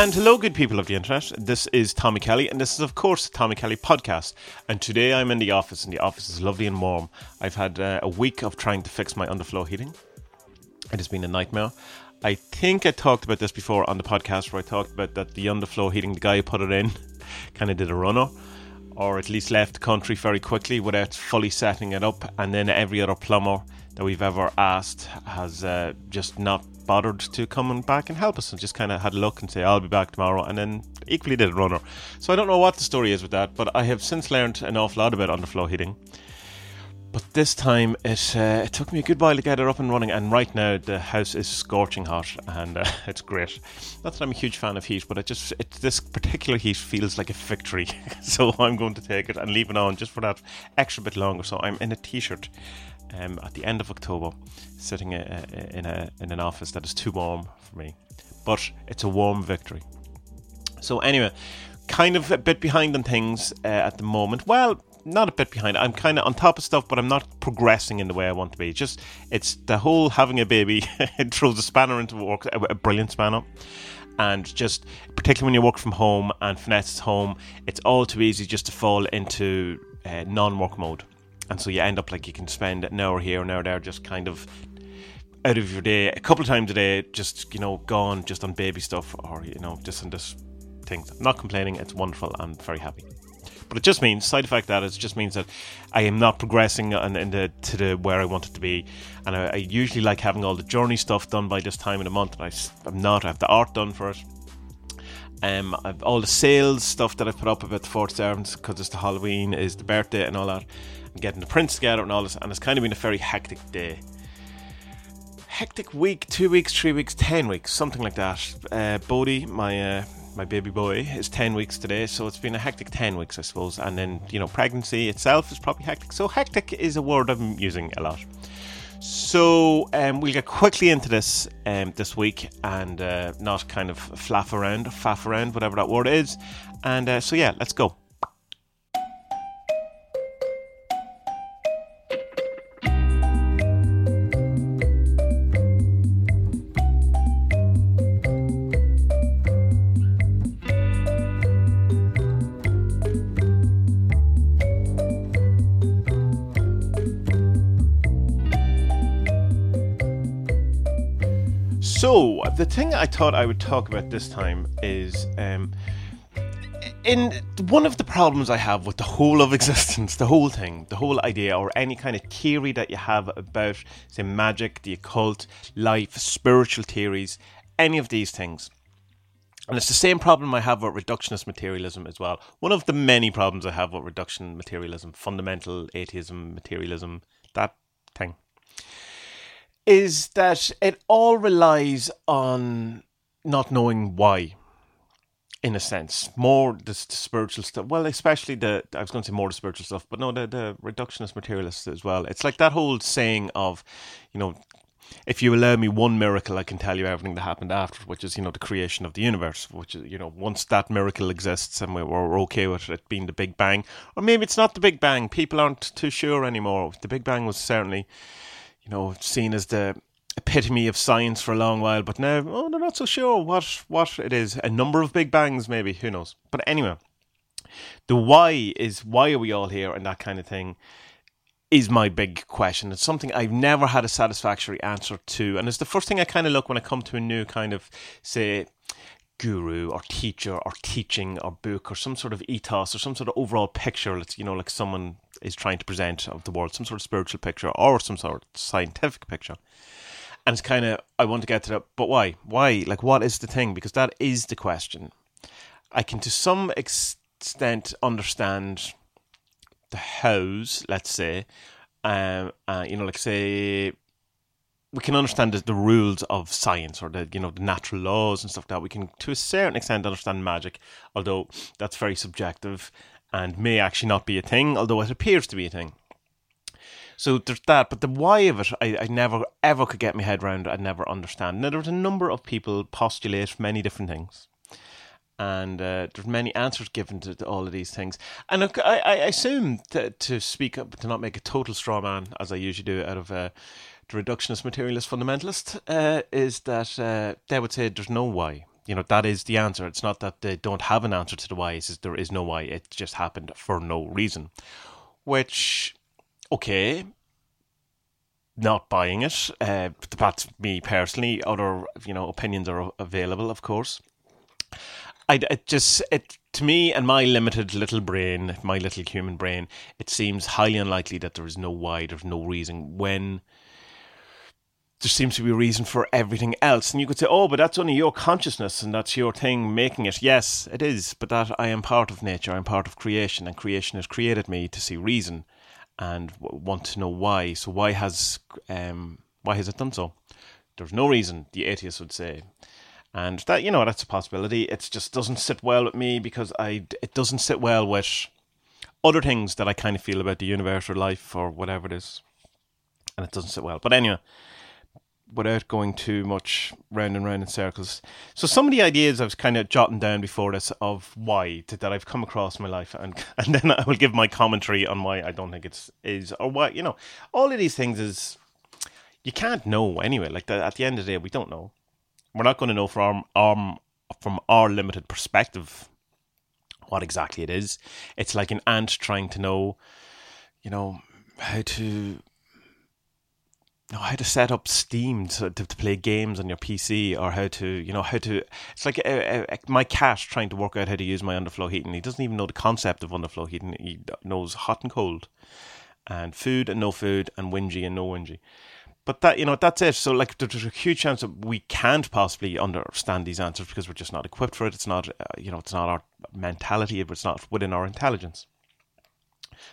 And hello, good people of the internet. This is Tommy Kelly, and this is, of course, the Tommy Kelly podcast. And today I'm in the office, and the office is lovely and warm. I've had uh, a week of trying to fix my underfloor heating. It has been a nightmare. I think I talked about this before on the podcast, where I talked about that the underfloor heating, the guy who put it in, kind of did a runner, or at least left the country very quickly without fully setting it up. And then every other plumber that we've ever asked has uh, just not bothered to come back and help us and just kind of had a look and say, I'll be back tomorrow, and then equally did a runner. So I don't know what the story is with that, but I have since learned an awful lot about underfloor heating. But this time it, uh, it took me a good while to get it up and running, and right now the house is scorching hot and uh, it's great. Not that I'm a huge fan of heat, but it just it, this particular heat feels like a victory. so I'm going to take it and leave it on just for that extra bit longer. So I'm in a t-shirt um, at the end of October, sitting a, a, in, a, in an office that is too warm for me. But it's a warm victory. So, anyway, kind of a bit behind on things uh, at the moment. Well, not a bit behind. I'm kind of on top of stuff, but I'm not progressing in the way I want to be. Just it's the whole having a baby. it throws a spanner into work, a, a brilliant spanner. And just particularly when you work from home and finesse is home, it's all too easy just to fall into uh, non-work mode and so you end up like you can spend an hour here, an hour there, just kind of out of your day a couple of times a day, just you know, gone just on baby stuff or you know, just on this things. I'm not complaining; it's wonderful. I'm very happy. But it just means side effect that it just means that I am not progressing in, in the to the where I want it to be, and I, I, usually like having all the journey stuff done by this time of the month. And I, I'm not. I have the art done for it. Um, all the sales stuff that I've put up about the Fort Servants because it's the Halloween, is the birthday, and all that and getting the prints together and all this, and it's kind of been a very hectic day. Hectic week, two weeks, three weeks, ten weeks, something like that. Uh, Bodhi, my uh, my baby boy, is ten weeks today, so it's been a hectic ten weeks, I suppose. And then you know, pregnancy itself is probably hectic. So hectic is a word I'm using a lot. So um, we'll get quickly into this um, this week and uh, not kind of flaff around, faff around, whatever that word is. And uh, so yeah, let's go. Thing I thought I would talk about this time is um, in one of the problems I have with the whole of existence, the whole thing, the whole idea, or any kind of theory that you have about, say, magic, the occult, life, spiritual theories, any of these things. And it's the same problem I have with reductionist materialism as well. One of the many problems I have with reduction materialism, fundamental atheism, materialism, that thing is that it all relies on not knowing why in a sense. More the, the, spiritual stuff well especially the i was going to say more the spiritual stuff but no the, the reductionist materialists as well. It's like that whole saying of you know if you allow me one miracle i can tell you everything that happened after which is you know the creation of the universe which is you know once that miracle exists and we're okay with it being the big bang or maybe it's not the big bang people aren't too sure anymore. The big bang was certainly you know, seen as the epitome of science for a long while, but now oh, they're not so sure what what it is. A number of big bangs, maybe who knows? But anyway, the why is why are we all here and that kind of thing is my big question. It's something I've never had a satisfactory answer to, and it's the first thing I kind of look when I come to a new kind of say guru or teacher or teaching or book or some sort of ethos or some sort of overall picture. Let's you know, like someone is trying to present of the world, some sort of spiritual picture or some sort of scientific picture. And it's kind of I want to get to that, but why? Why? Like, what is the thing? Because that is the question. I can to some extent understand the hows, let's say, um, uh, you know, like say we can understand the, the, rules of science or the you know the natural laws and stuff like that we can to a certain extent understand magic although that's very subjective and may actually not be a thing although it appears to be a thing so there's that but the why of it I, I never ever could get my head around i never understand now there's a number of people postulate many different things and uh, there's many answers given to, to, all of these things. And I, I assume to, to, speak up, to not make a total straw man, as I usually do, out of uh, the reductionist materialist fundamentalist uh, is that uh, they would say there's no why. You know that is the answer. It's not that they don't have an answer to the why. It's just there is no why. It just happened for no reason. Which, okay, not buying it. Uh, that's me personally. Other you know opinions are available, of course. I it just it to me and my limited little brain, my little human brain, it seems highly unlikely that there is no why, there's no reason when there seems to be a reason for everything else. And you could say, oh, but that's only your consciousness and that's your thing making it. Yes, it is, but that I am part of nature, I'm part of creation, and creation has created me to see reason and want to know why. So why has um, why has it done so? There's no reason, the atheist would say. And that you know that's a possibility. It just doesn't sit well with me because I it doesn't sit well with other things that I kind of feel about the universe or life or whatever it is, and it doesn't sit well. But anyway, without going too much round and round in circles. So some of the ideas I was kind of jotting down before this of why that I've come across in my life, and and then I will give my commentary on why I don't think it's is or why you know all of these things is you can't know anyway. Like the, at the end of the day, we don't know. We're not going to know from our um, from our limited perspective what exactly it is. It's like an ant trying to know, you know, how to know how to set up Steam to, to, to, play games on your PC or how to, you know, how to. It's like a, a, a, my cat trying to work out how to use my underfloor heating. He doesn't even know the concept of underfloor heating. He knows hot and cold, and food and no food, and whingy and no whingy. But that you know that's it. So like there's a huge chance that we can't possibly understand these answers because we're just not equipped for it. It's not uh, you know it's not our mentality. It's not within our intelligence.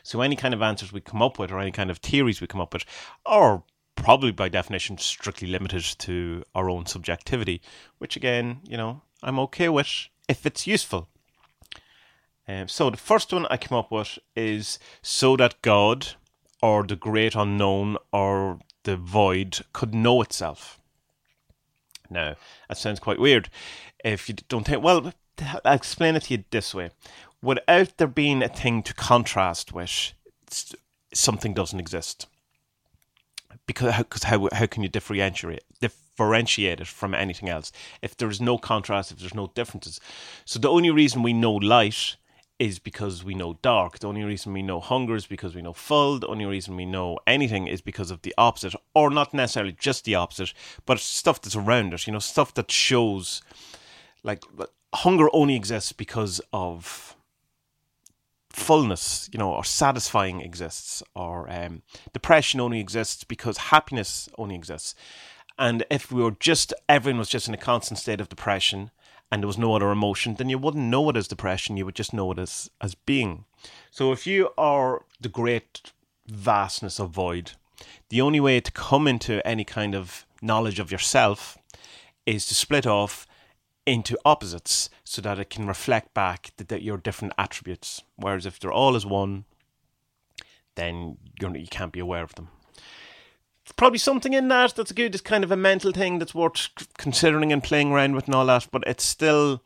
So any kind of answers we come up with, or any kind of theories we come up with, are probably by definition strictly limited to our own subjectivity, which again, you know, I'm okay with if it's useful. Um, so the first one I came up with is so that God or the great unknown or the void could know itself. Now, that sounds quite weird. If you don't think, well, I'll explain it to you this way. Without there being a thing to contrast with, something doesn't exist because how, cause how, how can you differentiate differentiate it from anything else? If there is no contrast if there's no differences. So the only reason we know light is because we know dark. The only reason we know hunger is because we know full. The only reason we know anything is because of the opposite or not necessarily just the opposite but stuff that's around us you know stuff that shows like hunger only exists because of fullness, you know, or satisfying exists, or um, depression only exists because happiness only exists. And if we were just, everyone was just in a constant state of depression and there was no other emotion, then you wouldn't know it as depression, you would just know it as, as being. So if you are the great vastness of void, the only way to come into any kind of knowledge of yourself is to split off into opposites so that it can reflect back the, the, your different attributes. Whereas if they're all as one, then you're, you can't be aware of them. Probably something in that that's good. It's kind of a mental thing that's worth considering and playing around with and all that, but it's still,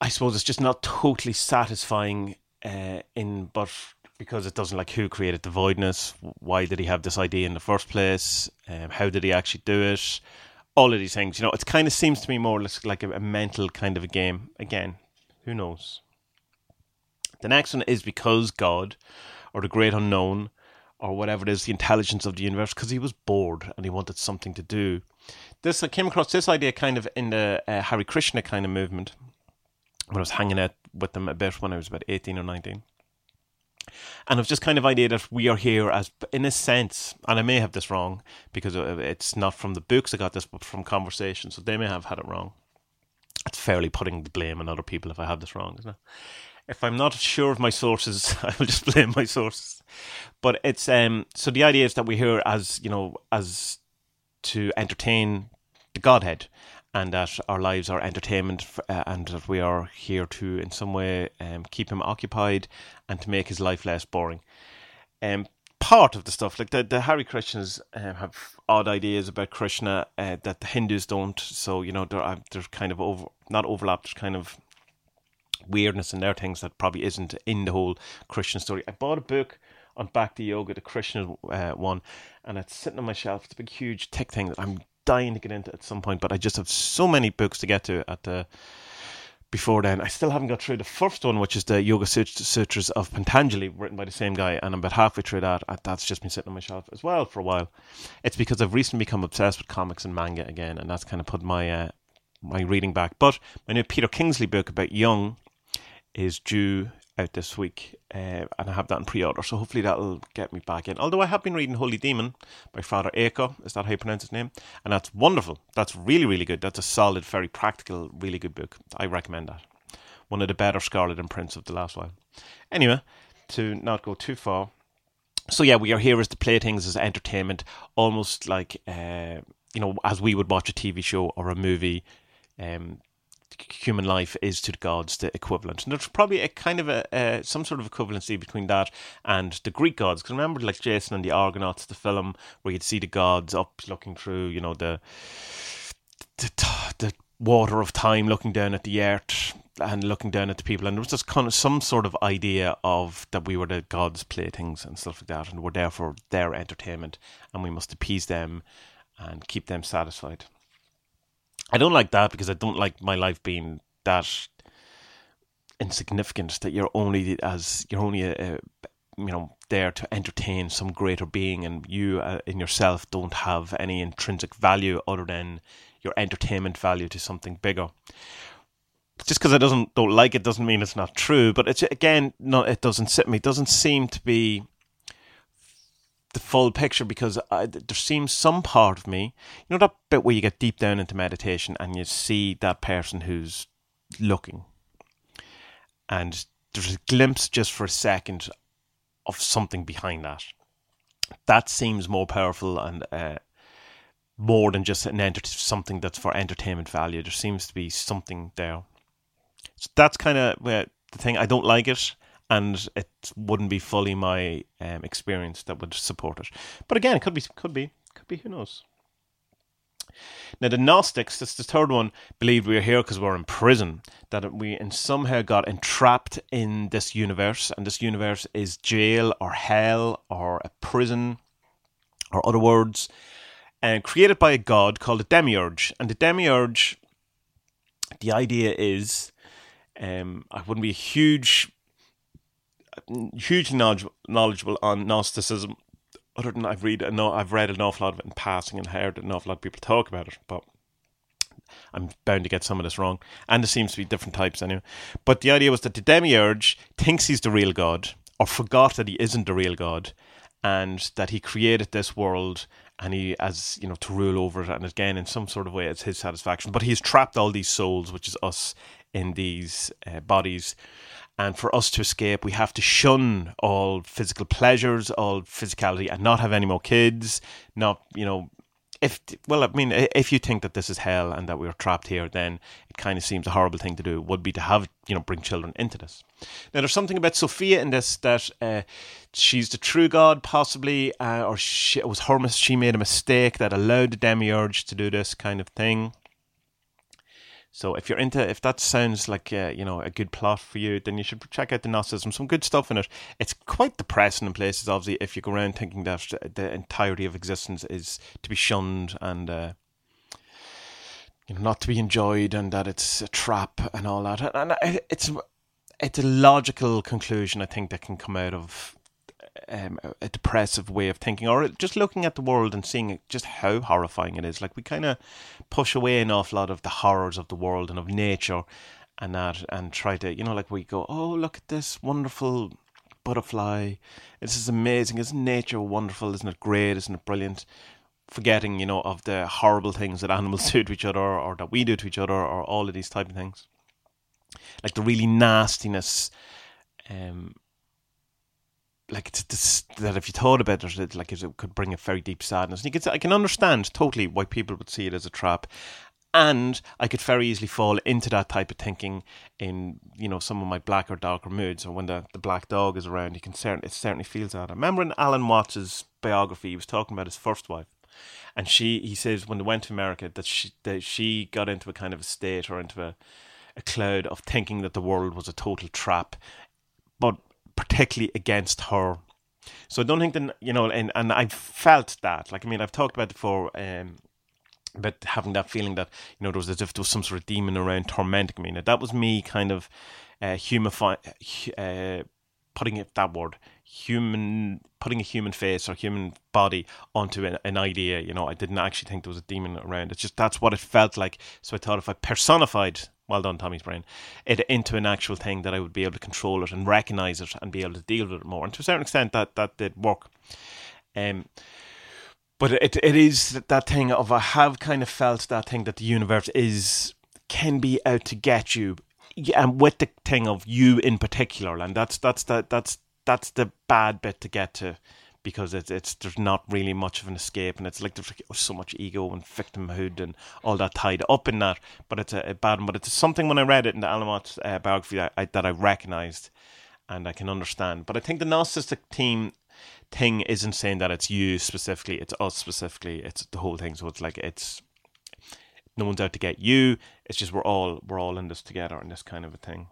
I suppose, it's just not totally satisfying. Uh, in but because it doesn't like who created the voidness, why did he have this idea in the first place, um, how did he actually do it, all of these things. You know, it kind of seems to me more or less like a, a mental kind of a game. Again, who knows? The next one is because God, or the great unknown, or whatever it is, the intelligence of the universe, because he was bored and he wanted something to do. This I came across this idea kind of in the uh, Krishna kind of movement when I was hanging out with them a bit when I was about eighteen or nineteen. And I've just kind of idea that we are here as, in a sense, and I may have this wrong because it's not from the books I got this, but from conversation. so they may have had it wrong. It's fairly putting the blame on other people if I have this wrong, isn't it? If I'm not sure of my sources, I will just blame my sources. But it's um so the idea is that we're here as you know as to entertain the Godhead, and that our lives are entertainment uh, and that we are here to in some way um, keep him occupied and to make his life less boring. Um, part of the stuff like the, the Hare Krishnas um, have odd ideas about Krishna uh, that the Hindus don't. So you know are, there's kind of over not overlap. There's kind of weirdness in their things that probably isn't in the whole Christian story. I bought a book on Bhakti Yoga, the Krishna uh, one, and it's sitting on my shelf. It's a big, huge, thick thing that I'm dying to get into at some point, but I just have so many books to get to at the before then. I still haven't got through the first one, which is the Yoga Sutras of Patanjali, written by the same guy, and I'm about halfway through that. That's just been sitting on my shelf as well for a while. It's because I've recently become obsessed with comics and manga again, and that's kind of put my uh, my reading back. But my new Peter Kingsley book about Jung is due out this week, uh, and I have that in pre-order. So hopefully that'll get me back in. Although I have been reading Holy Daimon by Frater Acher, is that how you pronounce his name? And that's wonderful. That's really really good. That's a solid, very practical, really good book. I recommend that. One of the better Scarlet imprints of the last while. Anyway, to not go too far. So yeah, we are here as the playthings as entertainment, almost like uh, you know, as we would watch a TV show or a movie. Um, human life is to the gods the equivalent. And there's probably a kind of a uh, some sort of equivalency between that and the Greek gods. Because remember, like Jason and the Argonauts, the film where you'd see the gods up looking through, you know, the the, the water of time, looking down at the earth and looking down at the people. And there was just kind of some sort of idea of that we were the gods' playthings and stuff like that, and we're there for their entertainment, and we must appease them and keep them satisfied. I don't like that because I don't like my life being that insignificant that you're only as you're only a, a you know there to entertain some greater being and you uh, in yourself don't have any intrinsic value other than your entertainment value to something bigger. Just because I doesn't don't like it doesn't mean it's not true but it's again no it doesn't sit me it doesn't seem to be the full picture because I, there seems some part of me, you know, that bit where you get deep down into meditation and you see that person who's looking, and there's a glimpse just for a second of something behind that. That seems more powerful and uh, more than just an enter- something that's for entertainment value. There seems to be something there. So that's kind of the thing. I don't like it and it wouldn't be fully my um, experience that would support it. But again, it could be, could be, could be. Who knows? Now, the Gnostics, that's the third one, believed we are here because we're in prison, that we somehow got entrapped in this universe, and this universe is jail or hell or a prison or other words, and created by a god called a demiurge. And the demiurge, the idea is, um, I wouldn't be a huge hugely knowledgeable on Gnosticism. Other than I've read, I've read an awful lot of it in passing and heard an awful lot of people talk about it, but I'm bound to get some of this wrong. And there seems to be different types anyway. But the idea was that the demiurge thinks he's the real god, or forgot that he isn't the real god, and that he created this world and he as you know to rule over it and again in some sort of way it's his satisfaction but he's trapped all these souls which is us in these uh, bodies and for us to escape, we have to shun all physical pleasures, all physicality, and not have any more kids. Not, you know, if well, I mean, if you think that this is hell and that we're trapped here, then it kind of seems a horrible thing to do. Would be to have you know bring children into this. Now, there's something about Sophia in this that uh, she's the true God, possibly, uh, or she, it was her. She made a mistake that allowed the demiurge to do this kind of thing. So if you're into, if that sounds like uh, you know a good plot for you, then you should check out the Gnosticism. Some good stuff in it. It's quite depressing in places, obviously, if you go around thinking that the entirety of existence is to be shunned and uh, you know not to be enjoyed, and that it's a trap and all that. And it's it's a logical conclusion I think that can come out of um, a depressive way of thinking, or just looking at the world and seeing just how horrifying it is. Like we kind of push away an awful lot of the horrors of the world and of nature, and that, and try to, you know, like we go, oh, look at this wonderful butterfly. This is amazing. Isn't nature wonderful? Isn't it great? Isn't it brilliant? Forgetting, you know, of the horrible things that animals do to each other, or that we do to each other, or all of these type of things, like the really nastiness. Um, like it's, that if you thought about it, like it could bring a very deep sadness. And you could, I can understand totally why people would see it as a trap, and I could very easily fall into that type of thinking in you know some of my black or darker moods, or when the, the black dog is around. You can certainly it certainly feels that. I remember in Alan Watts's biography, he was talking about his first wife, and she he says when they went to America that she that she got into a kind of a state or into a a cloud of thinking that the world was a total trap, particularly against her. So I don't think that you know, and and I've felt that. Like I mean, I've talked about before. Um, but having that feeling that you know there was as if there was some sort of demon around tormenting me. Now that was me kind of uh, humify, uh, putting it that word human putting a human face or human body onto an, an, idea you know i didn't actually think there was a demon around it's just that's what it felt like so i thought if i personified well done tommy's brain it into an actual thing that i would be able to control it and recognize it and be able to deal with it more. And to a certain extent that that did work. Um but it it is that thing of i have kind of felt that thing that the universe is can be out to get you and with the thing of you in particular, and that's that's the that's that's the bad bit to get to because it's it's there's not really much of an escape, and it's like there's so much ego and victimhood and all that tied up in that. But it's a, a bad one. But it's something when I read it in the Alan Watts uh, biography that I, that I recognised and I can understand. But I think the narcissistic team thing isn't saying that it's you specifically, it's us specifically, it's the whole thing. So it's like it's no one's out to get you. It's just we're all we're all in this together and this kind of a thing.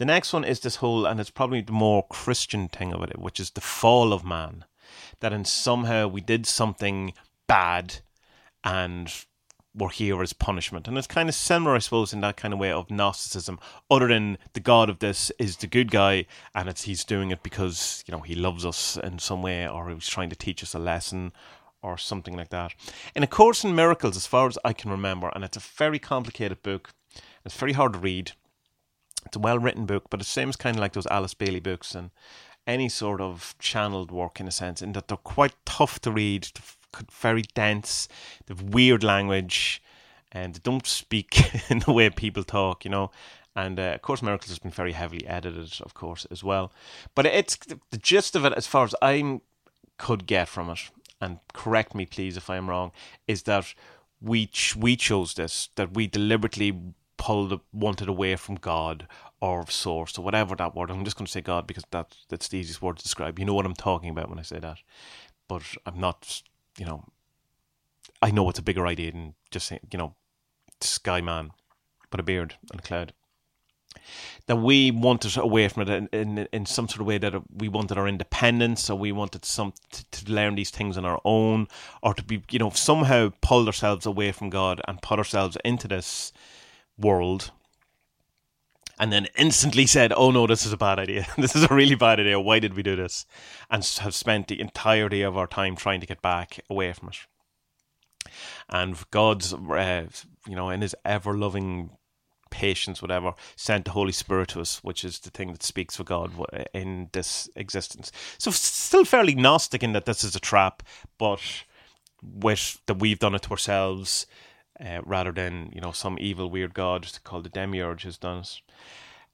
The next one is this whole, and it's probably the more Christian thing of it, which is the fall of man. That in somehow we did something bad, and we're here as punishment. And it's kind of similar, I suppose, in that kind of way of Gnosticism. Other than the God of this is the good guy, and it's he's doing it because you know he loves us in some way, or he's trying to teach us a lesson, or something like that. In A Course in Miracles, as far as I can remember, and it's a very complicated book, it's very hard to read. It's a well written book, but it seems kind of like those Alice Bailey books and any sort of channeled work in a sense, in that they're quite tough to read, very dense, they have weird language, and they don't speak in the way people talk, you know. And uh, of course, Miracles has been very heavily edited, of course, as well. But it's the gist of it, as far as I could get from it, and correct me please if I am wrong, is that we ch- we chose this, that we deliberately pulled wanted away from God or source or whatever that word. I'm just going to say God because that that's the easiest word to describe. You know what I'm talking about when I say that, but I'm not. You know, I know it's a bigger idea than just saying you know, sky man, but a beard and a cloud that we wanted away from it in, in, in some sort of way that we wanted our independence or we wanted some to, to, learn these things on our own or to be you know somehow pull ourselves away from God and put ourselves into this world and then instantly said oh no this is a bad idea this is a really bad idea why did we do this and have spent the entirety of our time trying to get back away from it and God's uh, you know in his ever loving patience, whatever, sent the Holy Spirit to us, which is the thing that speaks for God in this existence. So, still fairly Gnostic in that this is a trap, but with that we've done it to ourselves. Uh, rather than you know some evil weird god called the demiurge has done it.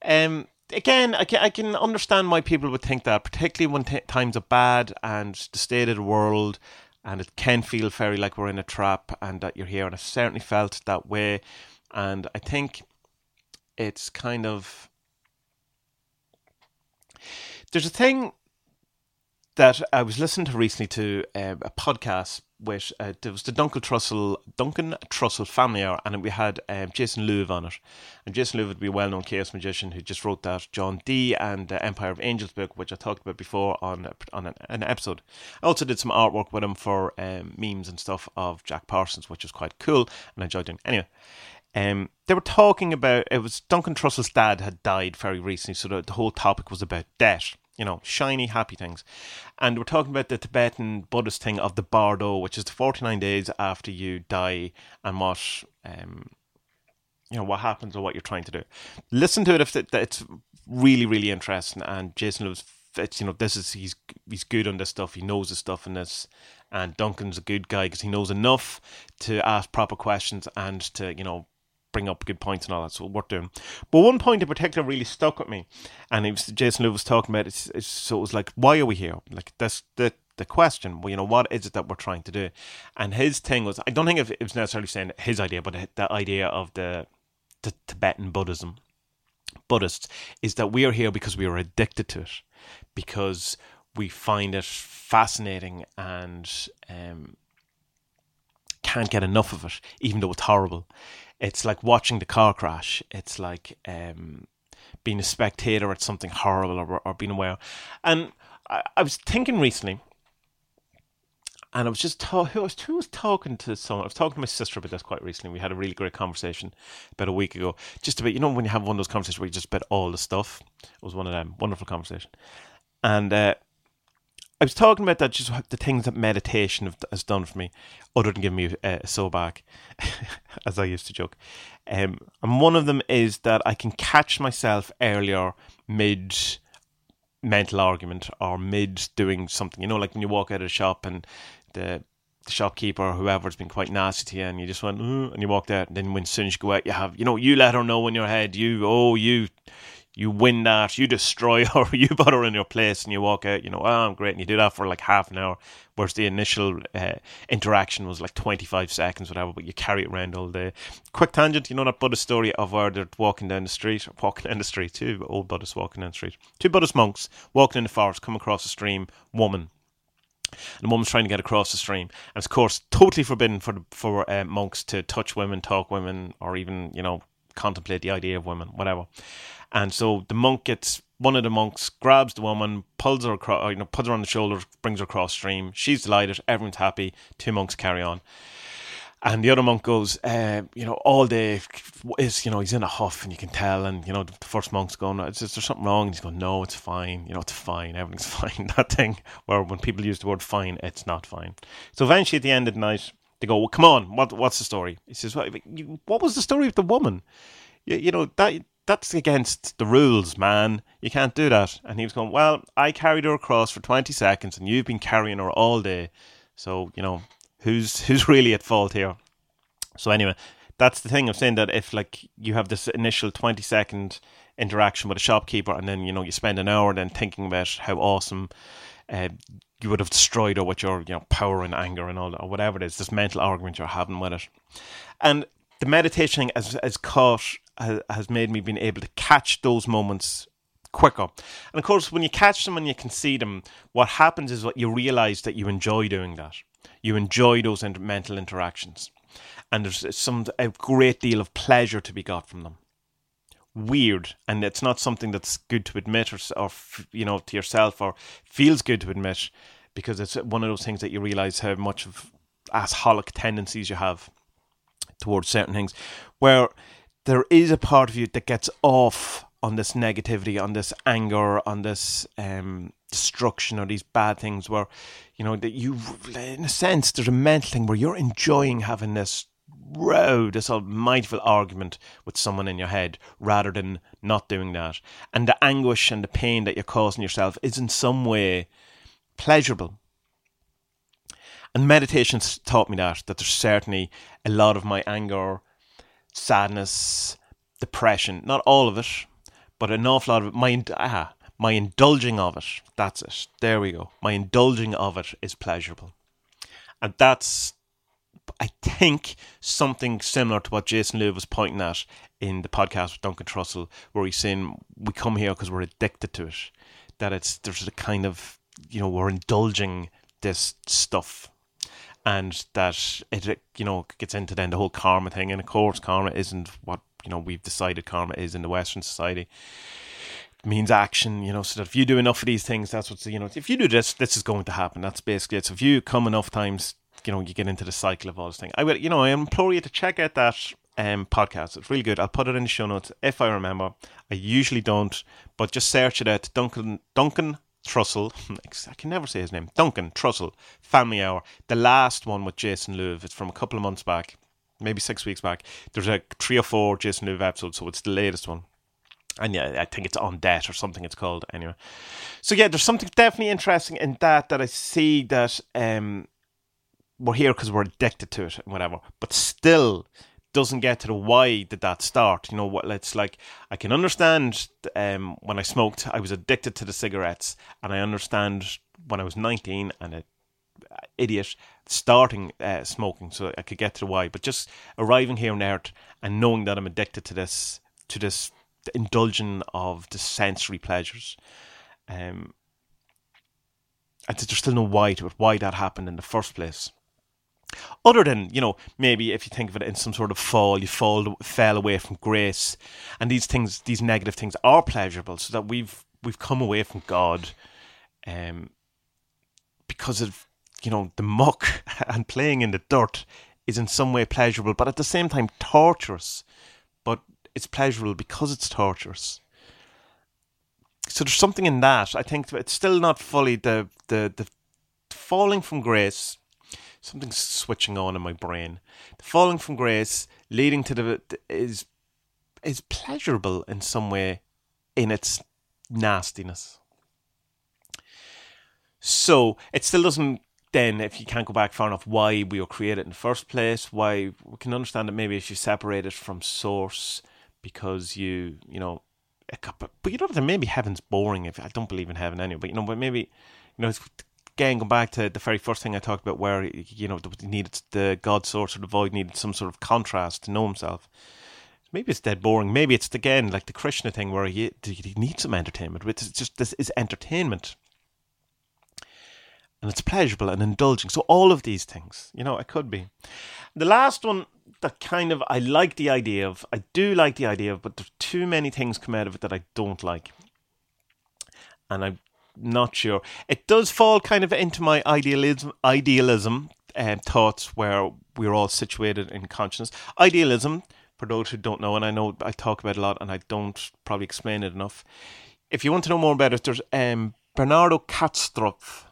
Um, again, I can, I can understand why people would think that, particularly when t- times are bad and the state of the world, and it can feel very like we're in a trap and that you're here. And I certainly felt that way. And I think it's kind of there's a thing that I was listening to recently to uh, a podcast with uh, there was the Duncan Trussell Duncan Trussell family hour, and we had um, Jason Louv on it. And Jason Louv would be a well-known chaos magician who just wrote that John Dee and uh, Empire of Angels book, which I talked about before on on an, an episode. I also did some artwork with him for um, memes and stuff of Jack Parsons, which was quite cool, and I enjoyed doing. Anyway, um, they were talking about it was Duncan Trussell's dad had died very recently, so the, the whole topic was about death. You know, shiny, happy things. And we're talking about the Tibetan Buddhist thing of the Bardo, which is the 49 days after you die and what, um, you know, what happens or what you're trying to do. Listen to it if it, it's really, really interesting. And Jason loves it's, you know, this is, he's, he's good on this stuff. He knows the stuff in this. And Duncan's a good guy because he knows enough to ask proper questions and to, you know, bring up good points and all that. So worth doing. But one point in particular really stuck with me, and it was Jason Louv talking about it. It's, so it was like, why are we here? Like that's the the question. Well, you know, what is it that we're trying to do? And his thing was, I don't think it was necessarily saying his idea, but the idea of the, the Tibetan Buddhism, Buddhists, is that we are here because we are addicted to it, because we find it fascinating and um, can't get enough of it, even though it's horrible. It's like watching the car crash. It's like um, being a spectator at something horrible or, or being aware. And I, I was thinking recently, and I was just who, was, who was talking to someone. I was talking to my sister about this quite recently. We had a really great conversation about a week ago, just about you know when you have one of those conversations where you just bet all the stuff. It was one of them wonderful conversation, and uh, I was talking about that just the things that meditation has done for me, other than giving me a, a so back, as I used to joke. Um, and one of them is that I can catch myself earlier mid mental argument or mid doing something. You know, like when you walk out of a shop and the, the shopkeeper or whoever's been quite nasty to you, and you just went and you walked out. And then when soon as you go out, you have you know you let her know in your head. You oh you you win that, you destroy her, you put her in your place, and you walk out. You know, oh, I'm great, and you do that for like half an hour. Whereas the initial uh, interaction was like 25 seconds, whatever, but you carry it around all day. Quick tangent, you know that Buddhist story of where they're walking down the street, walking down the street, two old Buddhists walking down the street, two Buddhist monks walking in the forest, come across a stream, woman. And the woman's trying to get across the stream, and of course, totally forbidden for for uh, monks to touch women, talk women, or even you know contemplate the idea of women, whatever. And so the monk gets one of the monks grabs the woman, pulls her across, you know, puts her on the shoulder, brings her across stream. She's delighted. Everyone's happy. Two monks carry on. And the other monk goes, uh, you know, all day is, you know, he's in a huff and you can tell. And, you know, the first monk's going, is, there something wrong? And he's going, no, it's fine. You know, it's fine. Everything's fine. That thing where when people use the word fine, it's not fine. So eventually at the end of the night, they go, well, come on, what, what's the story? He says, well, what was the story of the woman? You, you know, that that's against the rules, man. You can't do that. And he was going, Well, I carried her across for 20 seconds and you've been carrying her all day. So, you know, who's who's really at fault here? So, anyway, that's the thing of saying that if, like, you have this initial 20 second interaction with a shopkeeper and then, you know, you spend an hour then thinking about how awesome. Uh, you would have destroyed her with your you know power and anger and all that, or whatever it is, this mental argument you're having with it. And the meditation has, has caught has made me being able to catch those moments quicker. And of course, when you catch them and you can see them, what happens is what you realize that you enjoy doing that. You enjoy those mental interactions, and there's some a great deal of pleasure to be got from them. Weird, and it's not something that's good to admit, or, or you know, to yourself, or feels good to admit, because it's one of those things that you realize how much of assholic tendencies you have towards certain things, where there is a part of you that gets off on this negativity, on this anger, on this um, destruction, or these bad things, where you know that you, in a sense, there's a mental thing where you're enjoying having this row, this mindful argument with someone in your head, rather than not doing that, and the anguish and the pain that you're causing yourself is in some way pleasurable. And meditation's taught me that that there's certainly a lot of my anger sadness, depression. Not all of it, but an awful lot of it. My, ah, my indulging of it. That's it. There we go. My indulging of it is pleasurable. And that's, I think, something similar to what Jason Louv was pointing at in the podcast with Duncan Trussell, where he's saying we come here because we're addicted to it. That it's, there's a kind of, you know, we're indulging this stuff. And that it you know gets into then the whole karma thing. And of course karma isn't what you know we've decided karma is in the western society. Means action you know so that if you do enough of these things that's what's you know if you do this this is going to happen. That's basically it. So if you come enough times you know you get into the cycle of all this thing i would you know i implore you to check out that um, podcast it's really good i'll put it in the show notes if i remember i usually don't but just search it out duncan duncan Trussell, I can never say his name, Duncan Trussell, Family Hour, the last one with Jason Louv. It's from a couple of months back, maybe six weeks back. There's a three or four Jason Louv episodes, so it's the latest one. And yeah, I think it's on debt or something it's called anyway. So yeah, there's something definitely interesting in that that I see that um, we're here because we're addicted to it and whatever, but still doesn't get to the why did that start. You know what? It's like I can understand um, when I smoked, I was addicted to the cigarettes, and I understand when I was nineteen and a idiot starting uh, smoking, so I could get to the why. But just arriving here on Earth and knowing that I'm addicted to this, to this indulging of the sensory pleasures, um, and there's still no why to it, why that happened in the first place. Other than, you know, maybe if you think of it in some sort of fall, you fall fell away from grace, and these things, these negative things, are pleasurable, so that we've we've come away from God, um, because of you know, the muck and playing in the dirt is in some way pleasurable, but at the same time torturous. But it's pleasurable because it's torturous. So there's something in that. I think it's still not fully the the the falling from grace. Something's switching on in my brain. The falling from grace leading to the is is pleasurable in some way in its nastiness. So it still doesn't then if you can't go back far enough why we were created in the first place, why we can understand that maybe if you separate it from source because you you know but you know that maybe heaven's boring if I don't believe in heaven anyway, but you know, but maybe you know again going back to the very first thing I talked about where you know he needed the God source or the void needed some sort of contrast to know himself. Maybe it's dead boring. Maybe it's again like the Krishna thing where he, he needs some entertainment. It's just this is entertainment and it's pleasurable and indulging. So all of these things, you know, it could be. The last one that kind of I like the idea of, I do like the idea of, but there's too many things come out of it that I don't like, and I'm not sure. It does fall kind of into my idealism, idealism um, thoughts where we're all situated in consciousness. Idealism, for those who don't know, and I know I talk about a lot, and I don't probably explain it enough. If you want to know more about it, there's um, Bernardo Kastrup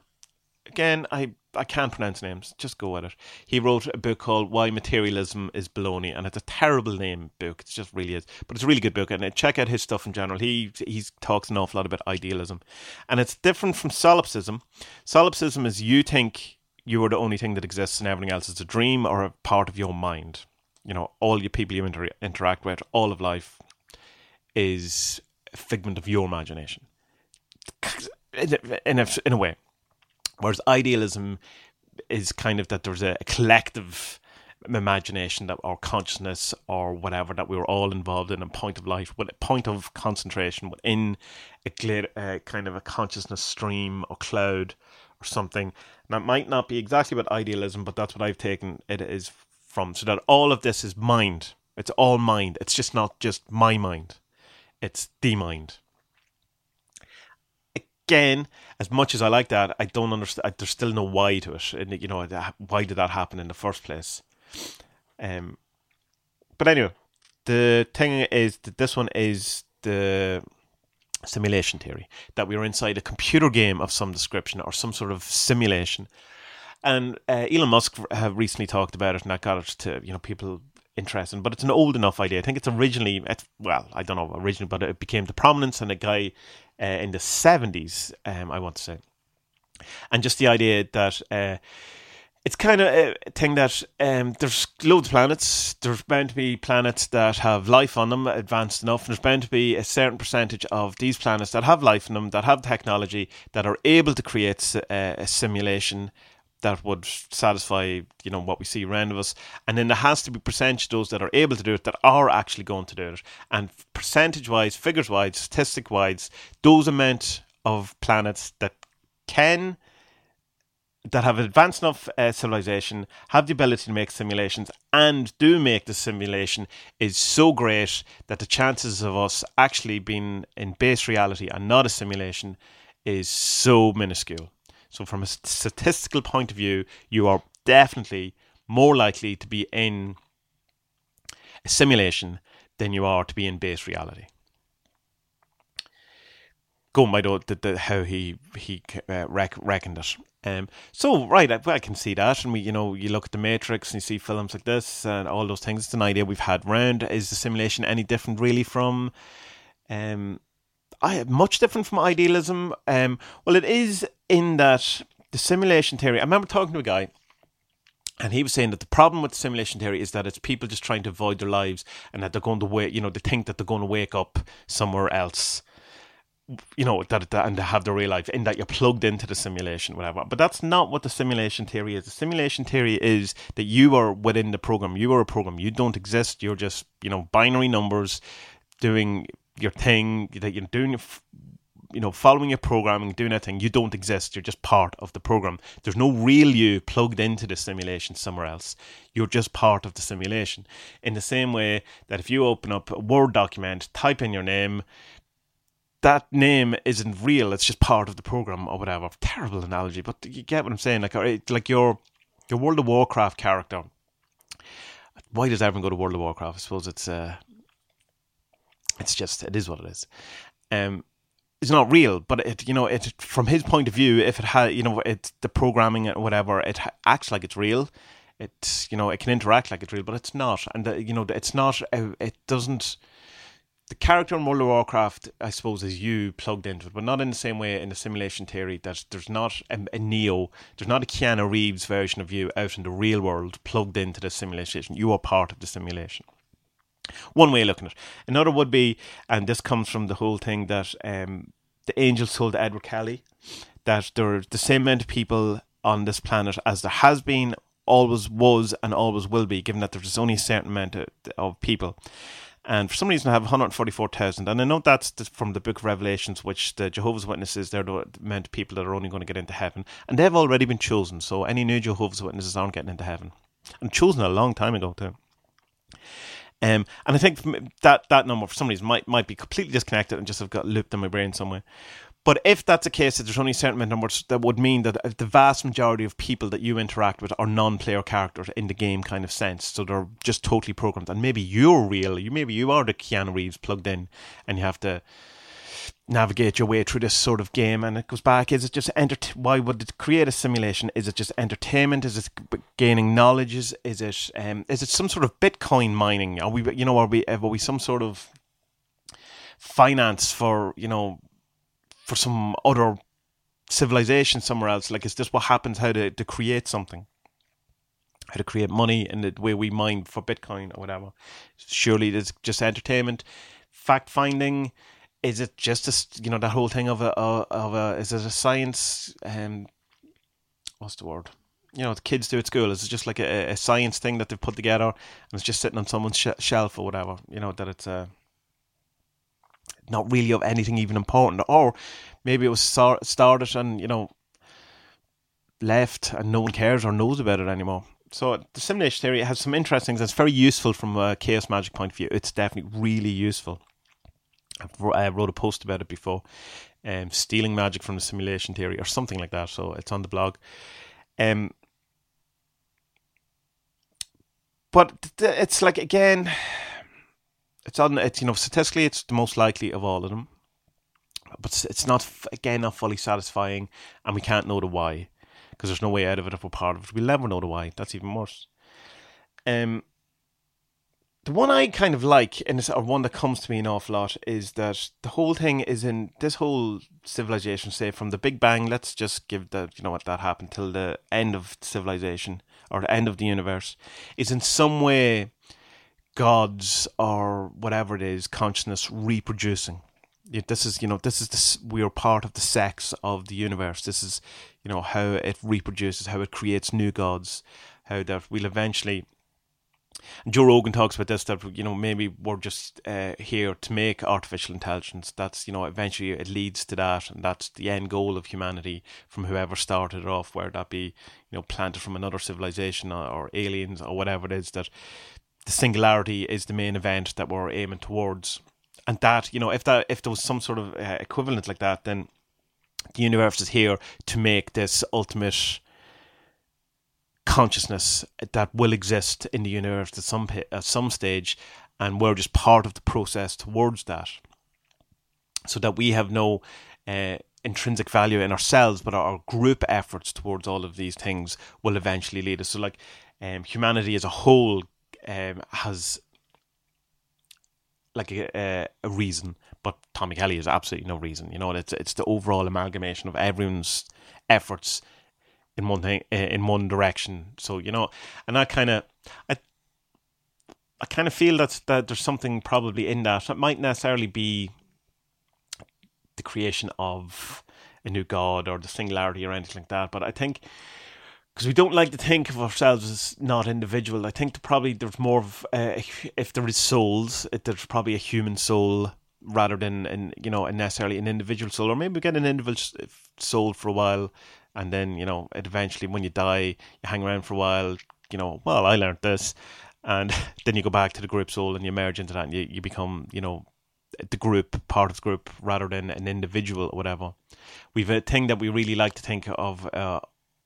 again, I I can't pronounce names. Just go with it. He wrote a book called Why Materialism is Baloney, and it's a terrible name book. It just really is, but it's a really good book. And uh, check out his stuff in general. He he talks an awful lot about idealism, and it's different from solipsism. Solipsism is you think you are the only thing that exists, and everything else is a dream or a part of your mind. You know, all your people you inter- interact with, all of life, is a figment of your imagination. In a, in a way, Whereas idealism is kind of that there's a, a collective imagination that our consciousness or whatever that we were all involved in a point of life with a point of concentration within a glitter, uh, kind of a consciousness stream or cloud or something. And that might not be exactly what idealism, but that's what I've taken it is from. So that all of this is mind. It's all mind. It's just not just my mind. It's the mind again, as much as I like that, I don't understand. There's still no why to it. And you know, why did that happen in the first place? Um, but anyway, the thing is that this one is the simulation theory that we are inside a computer game of some description or some sort of simulation. And uh, Elon Musk have recently talked about it, and that got it to you know people interesting. But it's an old enough idea. I think it's originally, it's, well, I don't know originally, but it became the prominence and a guy uh, in the 70s, um, I want to say. And just the idea that uh, it's kind of a thing that um, there's loads of planets. There's bound to be planets that have life on them, advanced enough. And there's bound to be a certain percentage of these planets that have life in them, that have technology, that are able to create a, a simulation that would satisfy you know what we see around us. And then there has to be percentage of those that are able to do it that are actually going to do it. And percentage wise figures wise statistic wise those amount of planets that can that have advanced enough uh, civilization have the ability to make simulations and do make the simulation is so great that the chances of us actually being in base reality and not a simulation is so minuscule so, from a statistical point of view, you are definitely more likely to be in a simulation than you are to be in base reality. Going by the, the, how he he uh, rec- reckoned it. Um, so right, I, I, can see that, and we, you know, you look at the Matrix and you see films like this and all those things. It's an idea we've had round. Is the simulation any different, really, from um, I much different from idealism. Um, well, it is in that the simulation theory. I remember talking to a guy, and he was saying that the problem with the simulation theory is that it's people just trying to avoid their lives, and that they're going to wait. You know, they think that they're going to wake up somewhere else. You know that, that and to have the real life, in that you're plugged into the simulation, whatever. But that's not what the simulation theory is. The simulation theory is that you are within the program. You are a program. You don't exist. You're just you know binary numbers doing your thing that you're doing you know following your programming doing that thing you don't exist you're just part of the program there's no real you plugged into the simulation somewhere else you're just part of the simulation in the same way that if you open up a word document type in your name that name isn't real. It's just part of the program or whatever. Terrible analogy, but you get what I'm saying. Like, like your your World of Warcraft character. Why does everyone go to World of Warcraft? I suppose it's uh, it's just it is what it is. Um, it's not real, but it you know it from his point of view, if it had you know it the programming or whatever, it acts like it's real. It you know it can interact like it's real, but it's not, and the, you know it's not. Uh, it doesn't the character in World of Warcraft, I suppose, is you plugged into it, but not in the same way in the simulation theory that there's not a, a, Neo, there's not a Keanu Reeves version of you out in the real world plugged into the simulation. You are part of the simulation. One way of looking at it. Another would be, and this comes from the whole thing that um, the angels told Edward Kelly that there are the same amount of people on this planet as there has been, always was, and always will be, given that there's only a certain amount of, of people and for some reason I have 144,000. And I know that's from the book of Revelations, which the Jehovah's Witnesses, they're the amount of people that are only going to get into heaven. And they've already been chosen, so any new Jehovah's Witnesses aren't getting into heaven. And chosen a long time ago, too. Um, and I think that that number, for some reason, might might be completely disconnected and just have got looped in my brain somewhere. But if that's the case, that there's only certain numbers, that would mean that the vast majority of people that you interact with are non-player characters in the game kind of sense. So they're just totally programmed. And maybe you're real. You maybe you are the Keanu Reeves plugged in, and you have to navigate your way through this sort of game. And it goes back: is it just enter? Why would it create a simulation? Is it just entertainment? Is it gaining knowledge? Is is it um, is it some sort of Bitcoin mining? Are we you know are we are we some sort of finance for you know for some other civilization somewhere else? Like, is this what happens? How to, to create something? How to create money in the way we mine for Bitcoin or whatever? Surely it's just entertainment, fact finding. Is it just a, you know that whole thing of a of a is it a science? Um, what's the word? you know the kids do at school is it just like a, a, science thing that they've put together and it's just sitting on someone's sh- shelf or whatever you know that it's a not really of anything even important, or maybe it was started and you know left and no one cares or knows about it anymore. So the simulation theory has some interesting things. It's very useful from a chaos magic point of view. It's definitely really useful. I wrote a post about it before, um, stealing magic from the simulation theory or something like that. So it's on the blog. Um, but it's like again, it's on it's you know statistically it's the most likely of all of them, but it's not again not fully satisfying, and we can't know the why because there's no way out of it if we're part of it. We'll never know the why. That's even worse. Um, the one I kind of like, and it's, one that comes to me an awful lot, is that the whole thing is in this whole civilization, say from the Big Bang. Let's just give the you know what that happened till the end of civilization or the end of the universe, is in some way gods or whatever it is consciousness reproducing this is you know this is this we are part of the sex of the universe this is you know how it reproduces how it creates new gods how that we'll eventually Joe Rogan talks about this that you know maybe we're just uh, here to make artificial intelligence. That's you know eventually it leads to that, and that's the end goal of humanity from whoever started it off, where that be you know planted from another civilization or, or aliens or whatever it is that the singularity is the main event that we're aiming towards, and that you know if that if there was some sort of uh, equivalent like that, then the universe is here to make this ultimate consciousness that will exist in the universe at some at some stage, and we're just part of the process towards that, so that we have no. Uh, intrinsic value in ourselves, but our group efforts towards all of these things will eventually lead us. So, like um, humanity as a whole um, has like a, a, reason, but Tommie Kelly has absolutely no reason. You know, it's it's the overall amalgamation of everyone's efforts in one thing in one direction. So you know, and I kind of I I kind of feel that that there's something probably in that. It might necessarily be the creation of a new god or the singularity or anything like that, but I think because we don't like to think of ourselves as not individual. I think probably there's more of uh, if there is souls, it, there's probably a human soul rather than an you know necessarily an individual soul, or maybe we get an individual soul for a while, and then you know eventually when you die, you hang around for a while. You know, well, I learned this, and then you go back to the group soul and you merge into that, and you, you become you know the group, part of the group, rather than an individual or whatever. We've a thing that we really like to think of uh,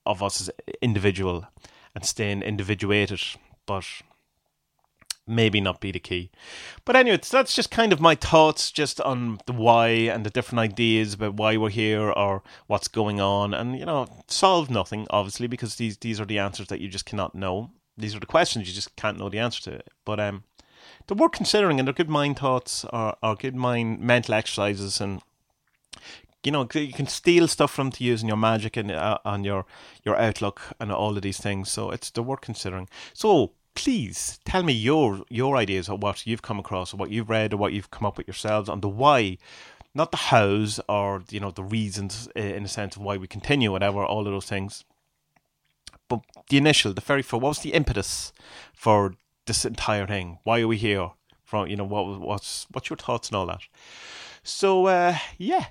of us as individual and staying individuated, but maybe not be the key. But anyway, that's just kind of my thoughts just on the why and the different ideas about why we're here or what's going on. And, you know, solve nothing, obviously, because these, these are the answers that you just cannot know. These are the questions you just can't know the answer to. But um, they're worth considering and they're good mind thoughts or, or good mind mental exercises and you know you can steal stuff from to use in your magic and uh, on your your outlook and all of these things so it's they're worth considering so please tell me your your ideas of what you've come across or what you've read or what you've come up with yourselves on the why. Not the hows or you know the reasons in a sense of why we continue whatever all of those things. But the initial the very first what was the impetus for this entire thing? Why are we here? From you know what what's what's your thoughts and all that? So uh yeah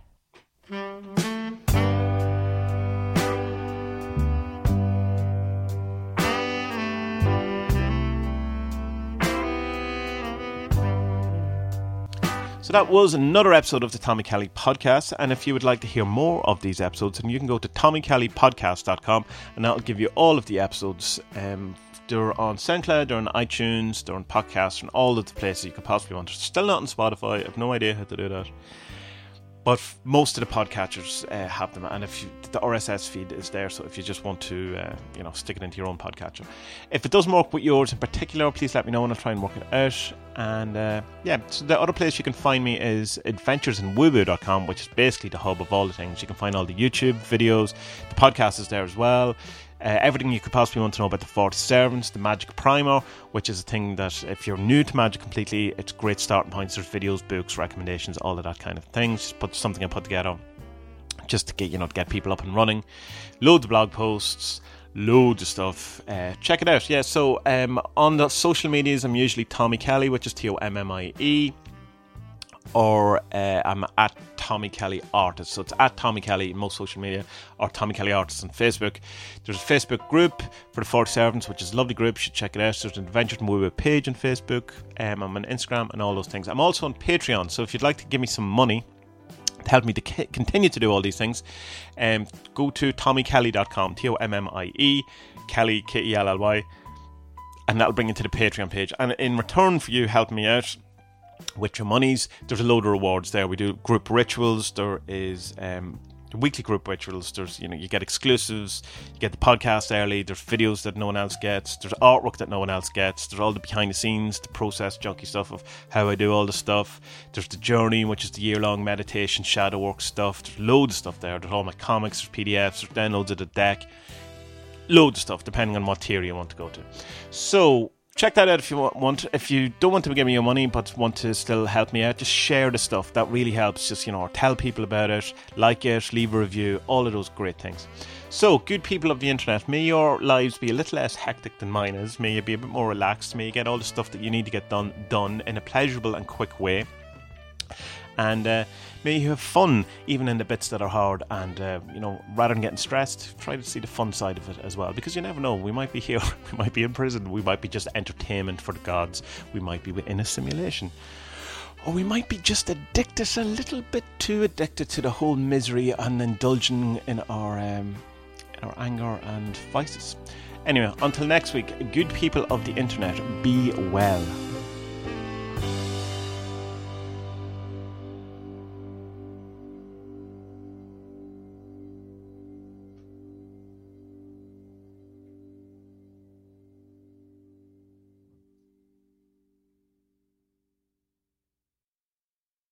so that was another episode of the Tommie Kelly podcast. And if you would like to hear more of these episodes, then you can go to tommiekellypodcast.com and that'll give you all of the episodes. Um, they're on SoundCloud, they're on iTunes, they're on podcasts, and all of the places you could possibly want. Still not on Spotify. I have no idea how to do that but most of the podcatchers uh, have them, and if you, the RSS feed is there, so if you just want to, uh, you know, stick it into your own podcatcher. If it doesn't work with yours in particular, please let me know, and I'll try and work it out. And uh, yeah, so the other place you can find me is adventuresinwoohoo.com, which is basically the hub of all the things. You can find all the YouTube videos, the podcast is there as well. Uh, everything you could possibly want to know about the 40 Servants, the Magic Primer, which is a thing that if you're new to Magic completely, it's great starting points. There's videos, books, recommendations, all of that kind of thing. Just put something I put together just to get you know to get people up and running. Loads of blog posts, loads of stuff. Uh, check it out. Yeah, so um, on the social medias, I'm usually Tommie Kelly, which is T O M M I E or uh, I'm at Tommie Kelly Artist. So it's at Tommie Kelly in most social media or Tommie Kelly Artist on Facebook. There's a Facebook group for the 40 Servants, which is a lovely group. You should check it out. There's an Adventures in Woo page on Facebook. Um, I'm on Instagram and all those things. I'm also on Patreon. So if you'd like to give me some money, to help me to continue to do all these things, um, go to tommiekelly.com, T O M M I E, Kelly, K E L L Y, and that'll bring you to the Patreon page. And in return for you helping me out, with your monies. There's a load of rewards there. We do group rituals. There is um, weekly group rituals. There's you know you get exclusives. You get the podcast early. There's videos that no one else gets. There's artwork that no one else gets. There's all the behind the scenes, the process, junky stuff of how I do all the stuff. There's the journey, which is the year long meditation, shadow work stuff. There's loads of stuff there. There's all my comics, there's PDFs, there's downloads of the deck. Loads of stuff, depending on what tier you want to go to. So check that out if you want. If you don't want to give me your money but want to still help me out, just share the stuff. That really helps. Just you know, tell people about it, like it, leave a review, all of those great things. So, good people of the internet, may your lives be a little less hectic than mine is. May you be a bit more relaxed. May you get all the stuff that you need to get done done in a pleasurable and quick way and uh, may you have fun even in the bits that are hard and uh, you know rather than getting stressed try to see the fun side of it as well. Because you never know we might be here we might be in prison we might be just entertainment for the gods we might be in a simulation. Or we might be just addicted a little bit too addicted to the whole misery and indulging in our um, in our anger and vices. Anyway until next week good people of the internet be well